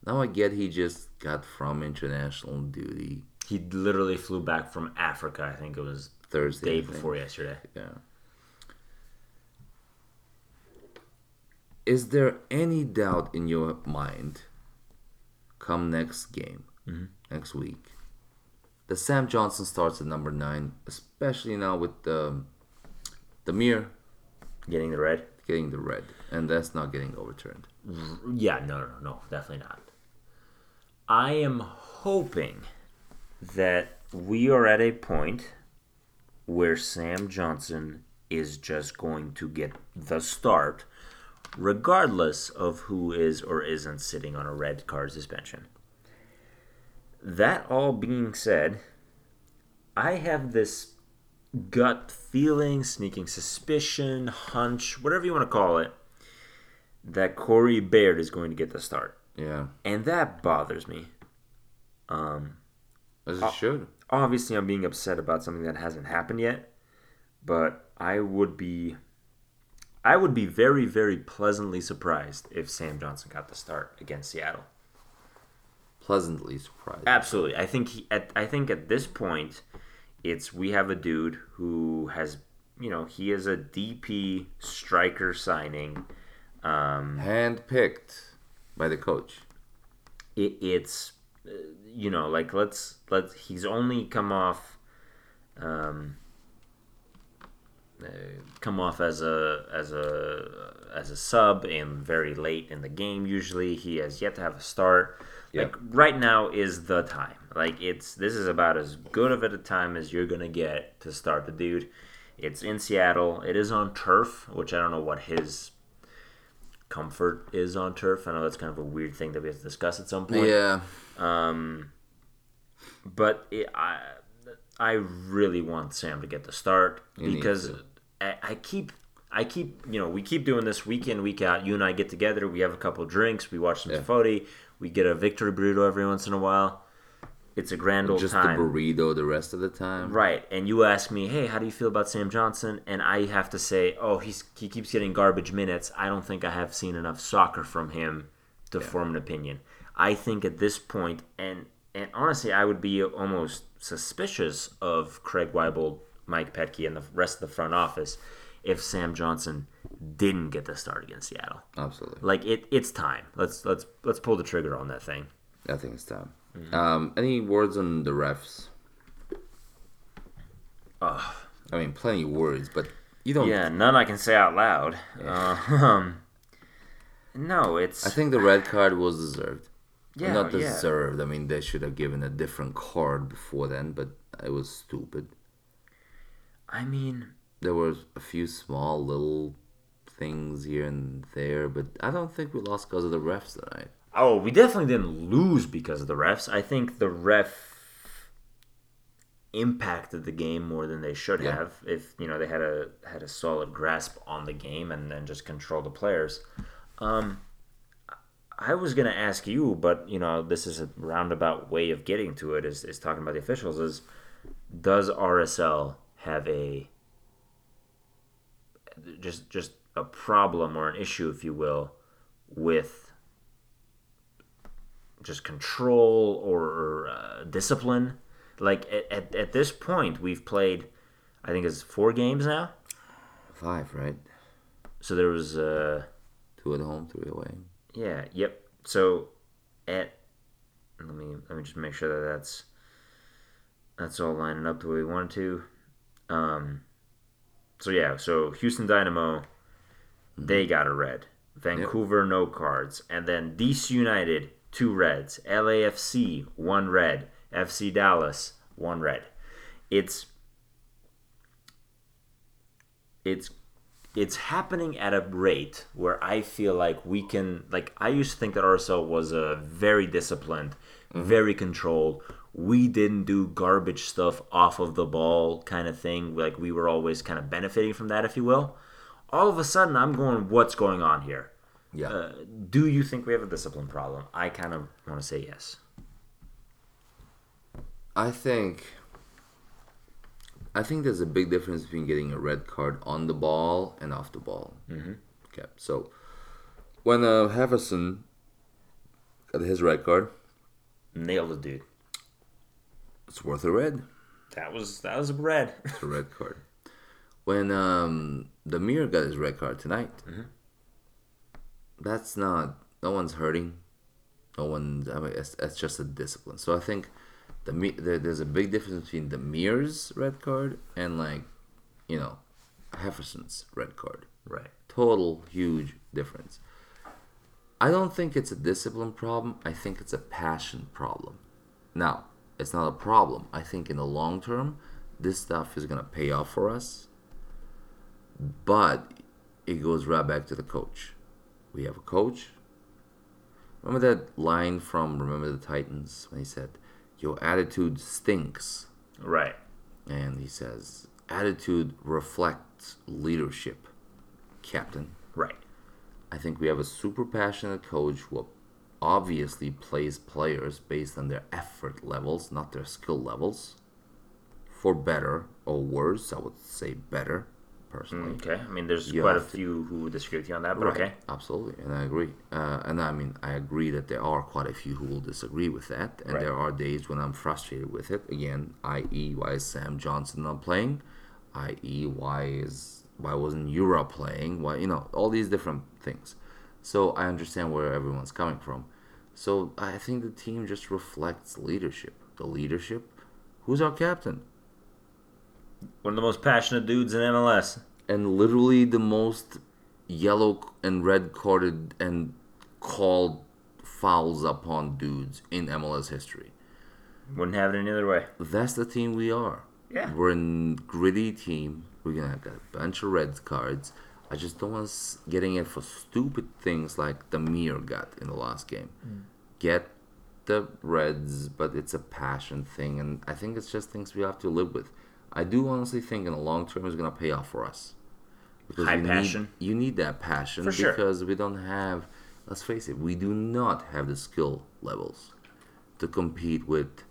Now I get he just got from international duty He literally flew back from Africa. I think it was Thursday. day before yesterday. Yeah. Is there any doubt in your mind come next game, mm-hmm. Next week, The Sam Johnson starts at number nine, especially now with the Damir Getting the red. getting the red, and that's not getting overturned. Yeah, no, no, no, definitely not. I am hoping that we are at a point where Sam Johnson is just going to get the start, regardless of who is or isn't sitting on a red card suspension. That all being said, I have this gut feeling, sneaking suspicion, hunch, whatever you want to call it, that Corey Baird is going to get the start. Yeah, And that bothers me. Um, As it should. Obviously, I'm being upset about something that hasn't happened yet, but I would be. I would be very, very pleasantly surprised if Sam Johnson got the start against Seattle. Pleasantly surprised. Absolutely, I think he. At, I think at this point, it's we have a dude who has, you know, he is a DP striker signing. Um, Handpicked by the coach. it, it's uh, you know like let's let's he's only come off um uh, come off as a as a as a sub and very late in the game usually he has yet to have a start like right now is the time. Like it's this is about as good of a time as you're gonna get to start the dude. It's in seattle. It is on turf which i don't know what his comfort is on turf. I know that's kind of a weird thing that we have to discuss at some point. Yeah, um, but it, I, I really want Sam to get the start need because. I, I keep, I keep, you know, we keep doing this week in, week out. You and I get together, we have a couple drinks, we watch some Yeah. We get a victory burrito every once in a while. It's a grand old just time. the burrito the rest of the time. Right, and you ask me, "Hey, how do you feel about Sam Johnson?" And I have to say, "Oh, he's he keeps getting garbage minutes. I don't think I have seen enough soccer from him to form an opinion. I think at this point, and and honestly, I would be almost suspicious of Craig Waibel, Mike Petke, and the rest of the front office if Sam Johnson didn't get the start against Seattle. Absolutely. Like it, it's time. Let's let's let's pull the trigger on that thing. I think it's time. Um, any words on the refs? Ugh. I mean, plenty of words, but you don't. Yeah, none I can say out loud. Uh, um, no, it's I think the red card was deserved. yeah, Not yeah. deserved. I mean, they should have given a different card before then, but it was stupid. I mean, There were a few small little things here and there, but I don't think we lost because of the refs tonight. oh, we definitely didn't lose because of the refs. I think the ref impacted the game more than they should Yeah. have. If you know they had a had a solid grasp on the game and then just control the players. Um, I was gonna ask you, but you know this is a roundabout way of getting to it. Is is talking about the officials? Is does RSL have a just just a problem or an issue, if you will, with just control or uh, discipline? Like at, at, at this point, we've played, I think it's four games now. Five, right? So there was, uh, Two at home, three away. yeah, yep. So at let me let me just make sure that that's that's all lining up the way we wanted to. Um, so yeah, so Houston Dynamo, they mm-hmm. got a red. Vancouver no cards, and then DC United two reds. LAFC one red. FC Dallas one red. It's it's it's happening at a rate where I feel like we can like I used to think that RSL was a very disciplined, mm-hmm. very controlled. We didn't do garbage stuff off of the ball kind of thing. Like we were always kind of benefiting from that, if you will. All of a sudden, I'm going, what's going on here? Yeah. Uh, do you think we have a discipline problem? I kind of want to say yes. I think I think there's a big difference between getting a red card on the ball and off the ball. Mm-hmm. Okay, so when uh, Hefferson got his red card, Nailed it, dude. It's worth a red. That was that was a red. It's a red card. When um, Damir got his red card tonight, that's not. No one's hurting. No one's. I mean, it's, it's just a discipline. So I think the there, there's a big difference between Damir's red card and like, you know, Hefferson's red card. right. Total huge difference. I don't think it's a discipline problem. I think it's a passion problem. Now, it's not a problem. I think in the long term, this stuff is going to pay off for us. But it goes right back to the coach. We have a coach. Remember that line from Remember the Titans when he said, Your attitude stinks. Right. And he says, Attitude reflects leadership, Captain. Right. I think we have a super passionate coach who obviously plays players based on their effort levels, not their skill levels. For better or worse, I would say better, personally. Okay. I mean, there's You quite a have to- few who would disagree with you on that, but Right, okay. Absolutely, and I agree. Uh, and I mean, I agree that there are quite a few who will disagree with that, and Right. there are days when I'm frustrated with it. Again, i.e., why is Sam Johnson not playing? I.e., why is why wasn't Yura playing? Why you know all these different things. So I understand where everyone's coming from. So I think the team just reflects leadership. The leadership. Who's our captain? One of the most passionate dudes in MLS. and literally the most yellow and red carded and called fouls upon dudes in MLS history. Wouldn't have it any other way. That's the team we are. Yeah. We're a gritty team. We're gonna have a bunch of red cards. I just don't want getting it for stupid things like Damir got in the last game. Hmm. Get the reds, but it's a passion thing, and I think it's just things we have to live with. I do honestly think in the long term it's gonna pay off for us. Because High you passion. Need, you need that passion For sure. because we don't have. Let's face it, we do not have the skill levels to compete with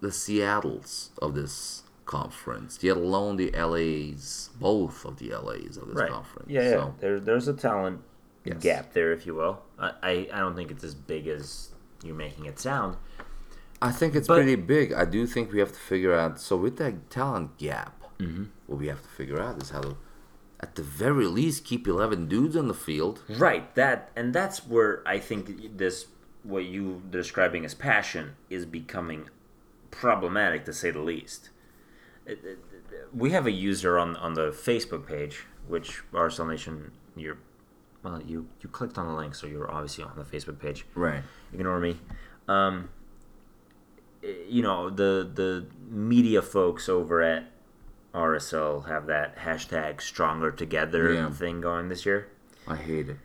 the Seattles of this conference, yet alone the LAs, both of the LAs of this Right. conference. Yeah, yeah. So, There, there's a talent Yes. gap there, if you will. I, I, I don't think it's as big as you're making it sound. I think it's But- pretty big. I do think we have to figure out. So with that talent gap, Mm-hmm. what we have to figure out is how to, at the very least, keep eleven dudes on the field. Right. That and that's where I think this what you describing as passion is becoming problematic to say the least. We have a user on on the Facebook page, which RSL Nation, you're well, you you clicked on the link, so you're obviously on the Facebook page. Right. Ignore me. Um, you know the the media folks over at RSL have that hashtag Stronger Together Yeah. thing going this year. I hate it.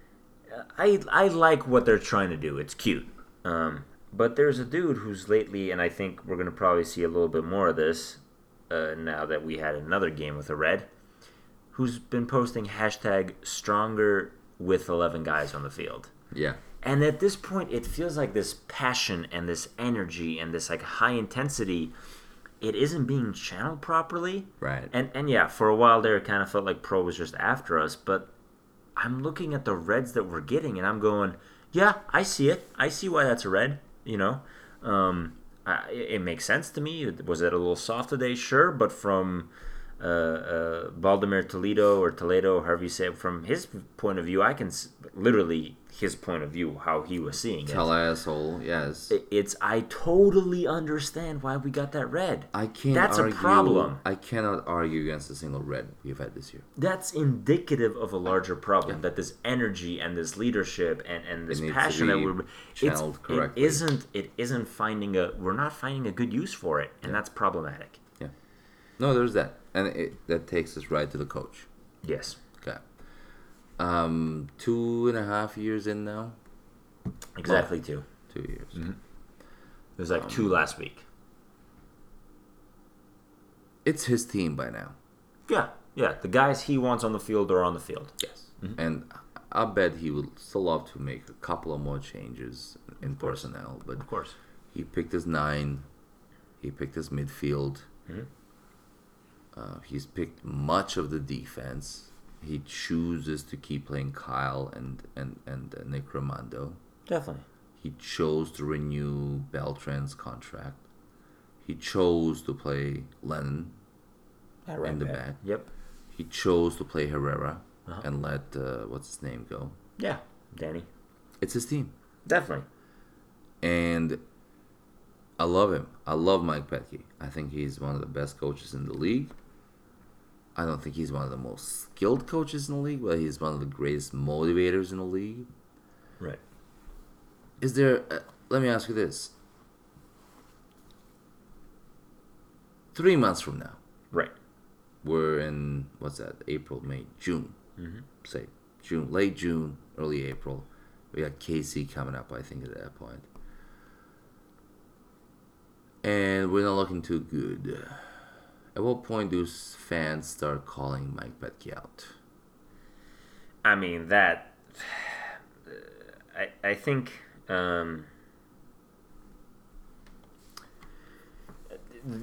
I I like what they're trying to do. It's cute. Um, but there's a dude who's lately, and I think we're gonna probably see a little bit more of this uh, now that we had another game with a red, who's been posting hashtag Stronger with eleven guys on the field. Yeah. And at this point, it feels like this passion and this energy and this like high intensity, it isn't being channeled properly. Right. And and yeah, for a while there, it kind of felt like Pro was just after us. But I'm looking at the reds that we're getting, and I'm going, yeah, I see it. I see why that's a red. You know, um, It makes sense to me. Was it a little soft today? Sure, but from uh, uh, Baldomero Toledo or Toledo, however you say it, from his point of view, I can s- literally his point of view how he was seeing it. Tell asshole. Yes. It- It's I totally understand why we got that red. I can't. That's a problem. I cannot argue against a single red we've had this year. That's indicative of a larger problem. That this energy and this leadership and, and this passion that we're channeled it's, correctly. It isn't. It isn't finding a. We're not finding a good use for it, and that's problematic. No, there's that, and it, that takes us right to the coach. Yes. Okay. Um, two and a half years in now. Exactly. Two. Two years. It was like Um, two last week. It's his team by now. Yeah. Yeah. The guys he wants on the field are on the field. Yes. And I bet he would still love to make a couple of more changes in personnel, but Of course. he picked his nine. He picked his midfield. Mhm. Uh, he's picked much of the defense. He chooses to keep playing Kyle and and and uh, Nick Rimando. Definitely. He chose to renew Beltran's contract. He chose to play Lennon. That In the back. back. Yep. He chose to play Herrera Uh-huh. and let uh, what's his name go. Yeah. Danny. It's his team, Definitely. and I love him. I love Mike Petke. I think he's one of the best coaches in the league. I don't think he's one of the most skilled coaches in the league, but he's one of the greatest motivators in the league. Right. Is there? Uh, let me ask you this: Three months from now, Right. we're in what's that? April, May, June. Mhm. Say June, late June, early April. We got KC coming up, I think, at that point. And we're not looking too good. At what point do fans start calling Mike Petke out? I mean that. I I think um,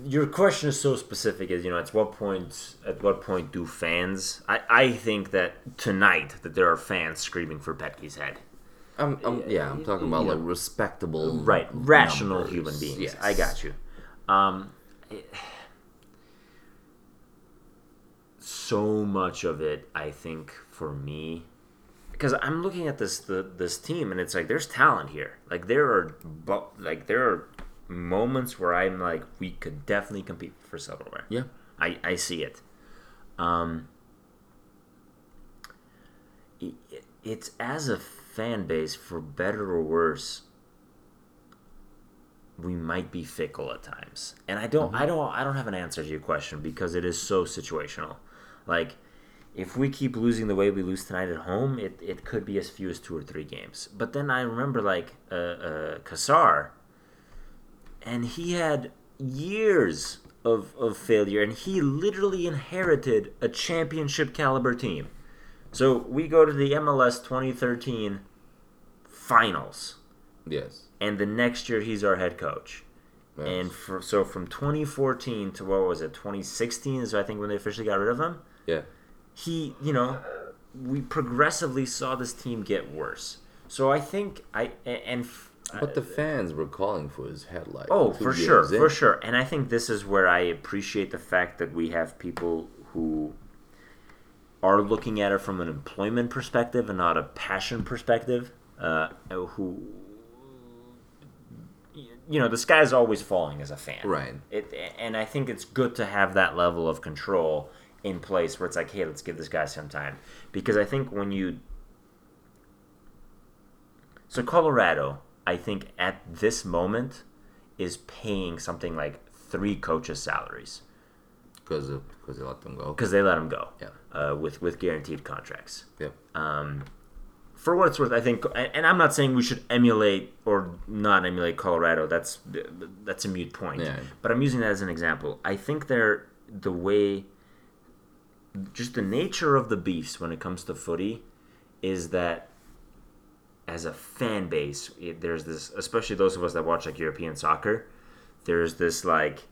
your question is so specific. As you know, at what point? At what point do fans? I I think that tonight that there are fans screaming for Petke's head. I'm, I'm yeah, I'm talking about like respectable, Right, rational numbers. human beings. Yes. I got you. Um, it- so much of it, I think, for me, because I'm looking at this the, this team, and it's like there's talent here. Like there are, like there are moments where I'm like, we could definitely compete for silverware. Yeah, I, I see it. Um, i- it's as a fan base, for better or worse, we might be fickle at times, and I don't, I don't, I don't have an answer to your question because it is so situational. Like, if we keep losing the way we lose tonight at home, it, it could be as few as two or three games. But then I remember like uh, uh, Cassar, and he had years of, of failure, and he literally inherited a championship caliber team. So we go to the MLS 2013 finals, yes. and the next year he's our head coach. yes. And for, so from 2014 to what was it, 2016 is I think when they officially got rid of him. Yeah, He, you know, we progressively saw this team get worse. So I think I and. f- but the fans were calling for his headlight. oh, for sure, in. for sure. And I think this is where I appreciate the fact that we have people who are looking at it from an employment perspective and not a passion perspective. Uh, who you know the sky's always falling as a fan. Right. It, and I think it's good to have that level of control in place where it's like, hey, let's give this guy some time. Because I think when you. So, Colorado, I think at this moment, is paying something like three coaches' salaries because because they let them go. because they let them go Yeah. uh, with, with guaranteed contracts. Yep. Um, for what it's worth, I think, and I'm not saying we should emulate or not emulate Colorado. That's that's a mute point. Yeah. But I'm using that as an example. I think they're the way, just the nature of the beast when it comes to footy, is that as a fan base, it, there's this, especially those of us that watch like European soccer, there's this like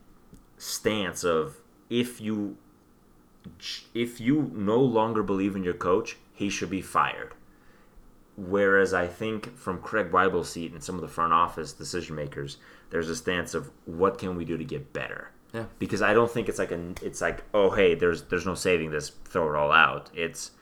stance of if you if you no longer believe in your coach, he should be fired. Whereas I think from Craig Waibel's seat and some of the front office decision makers, there's a stance of what can we do to get better. Yeah. Because I don't think it's like a it's like oh hey there's there's no saving this throw it all out. It's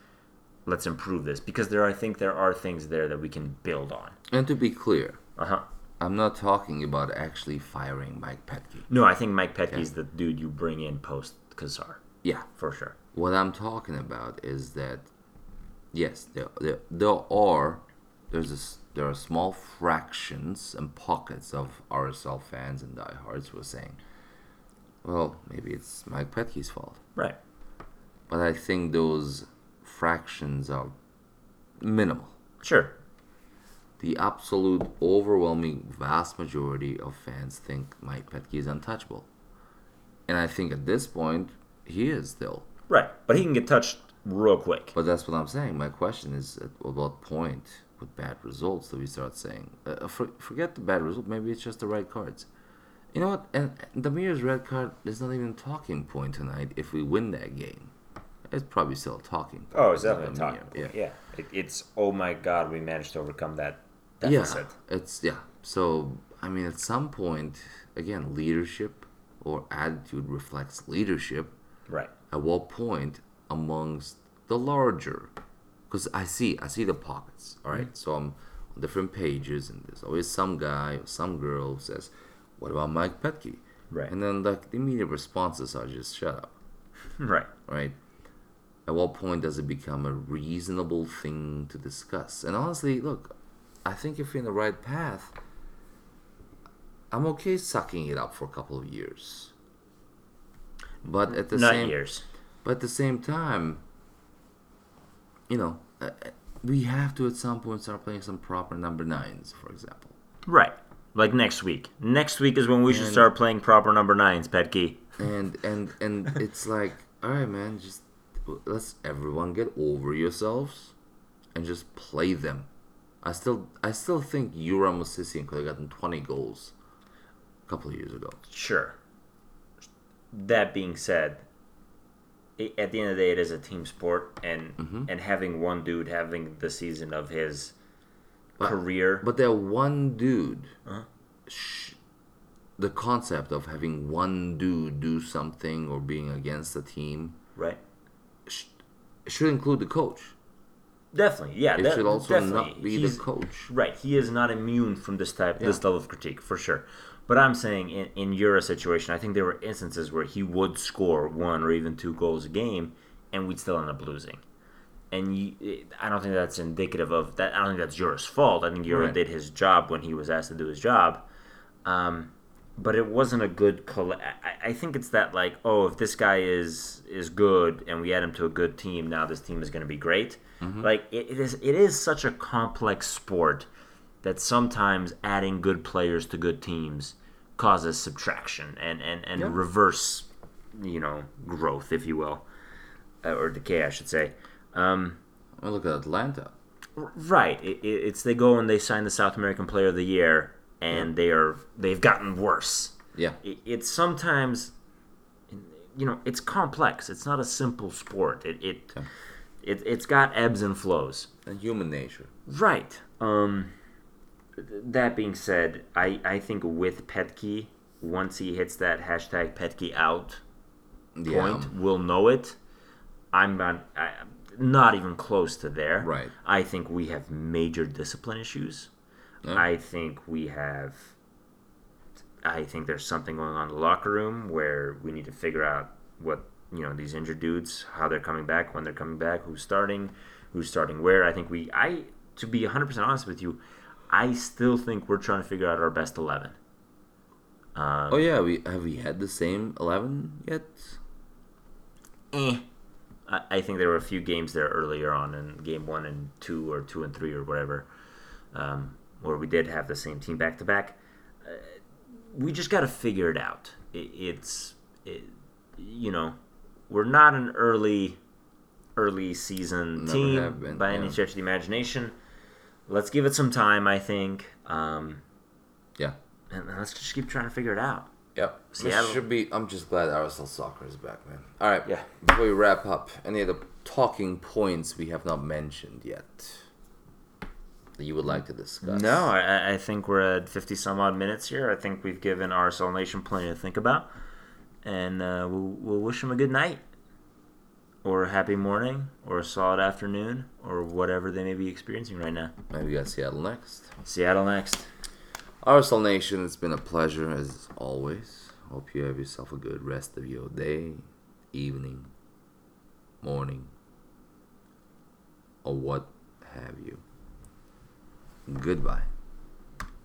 let's improve this because there I think there are things there that we can build on. And to be clear, Uh huh. I'm not talking about actually firing Mike Petke. No, I think Mike Petke's the dude you bring in post Cassar Yeah. for sure. What I'm talking about is that yes, there there, there are there's a, there are small fractions and pockets of RSL fans and diehards who are saying, well, maybe it's Mike Petke's fault. Right. But I think those fractions are minimal. Sure. The absolute overwhelming vast majority of fans think Mike Petke is untouchable. And I think at this point, he is still. Right. But he can get touched real quick. But that's what I'm saying. My question is at what point, with bad results, do we start saying, uh, for, forget the bad result, maybe it's just the right cards? You know what? And, Damir's red card is not even a talking point tonight if we win that game. It's probably still a talking point. Oh, it's definitely Damir, talking. Yeah. Yeah. It, it's oh my god, we managed to overcome that deficit. Yeah, it's yeah. So I mean, at some point, again, leadership or attitude reflects leadership. Right. At what point amongst the larger? Because I see, I see the pockets. All right? Mm-hmm. so I'm on different pages, and there's always some guy or some girl who says, "What about Mike Petke?" Right. And then like the immediate responses are just shut up. Right. right? At what point does it become a reasonable thing to discuss? And honestly, look, I think if you're in the right path, I'm okay sucking it up for a couple of years. But at the Not same years. but at the same time, you know, uh, uh, we have to at some point start playing some proper number nines, for example. Right. Like next week. Next week is when we should start playing proper number nines, Petke. and and and it's like all right man just let's everyone get over yourselves and just play them i still i still think Yura Movsisyan could have gotten 20 goals a couple of years ago Sure. That being said, at the end of the day, it is a team sport, and Mm-hmm. and having one dude having the season of his career, but that one dude Uh-huh. sh- the concept of having one dude do something or being against the team right? sh- should include the coach Definitely, yeah. it that- should also definitely. not be He's- the coach Right, he is not immune from this type, this level of critique for sure. But I'm saying in, in your situation, I think there were instances where he would score one or even two goals a game, and we'd still end up losing. And you, I don't think that's indicative of that. I don't think that's Yura's fault. I think Yura Right. did his job when he was asked to do his job. Um, but it wasn't a good. Coll- I, I think it's that like, oh, if this guy is is good and we add him to a good team, now this team is going to be great. Like it, it is. It is such a complex sport that sometimes adding good players to good teams causes subtraction and and and Yeah. reverse, you know, growth, if you will, uh, or decay, I should say. Um, I look at atlanta Right. It, it, it's they go and they sign the South American Player of the Year, and they are they've gotten worse. yeah It, it's sometimes, you know, it's complex. It's not a simple sport. It it, Okay. it it's got ebbs and flows. and human nature Right. Um. That being said, I I think with Petke, once he hits that hashtag Petke out yeah point, we'll know it. I'm not. I, not even close to there. Right. I think we have major discipline issues. Yeah. I think we have I think there's something going on in the locker room where we need to figure out what you know these injured dudes, how they're coming back, when they're coming back, who's starting, who's starting where. I think we, I to be 100 percent honest with you, I still think we're trying to figure out our best 11. Um, Oh yeah, we have we had the same eleven yet? eh. I, I think there were a few games there earlier on in game one and two or two and three or whatever, um, where we did have the same team back to back. Uh, We just got to figure it out. It, it's, it, you know, we're not an early, early season Never team been, by any stretch of the imagination. Let's give it some time. I think, um, Yeah. and let's just keep trying to figure it out. Yep. Seattle- This should be. I'm just glad RSL soccer is back, man. All right. Yeah. Before we wrap up, any other talking points we have not mentioned yet that you would like to discuss? No, I, I think we're at 50 some odd minutes here. I think we've given RSL Nation plenty to think about. And uh, we'll, we'll wish them a good night, or a happy morning, or a solid afternoon, or whatever they may be experiencing right now. Maybe we got Seattle next. Seattle next. RSL Nation, it's been a pleasure as always. Hope you have yourself a good rest of your day, evening, morning, or what have you. Goodbye.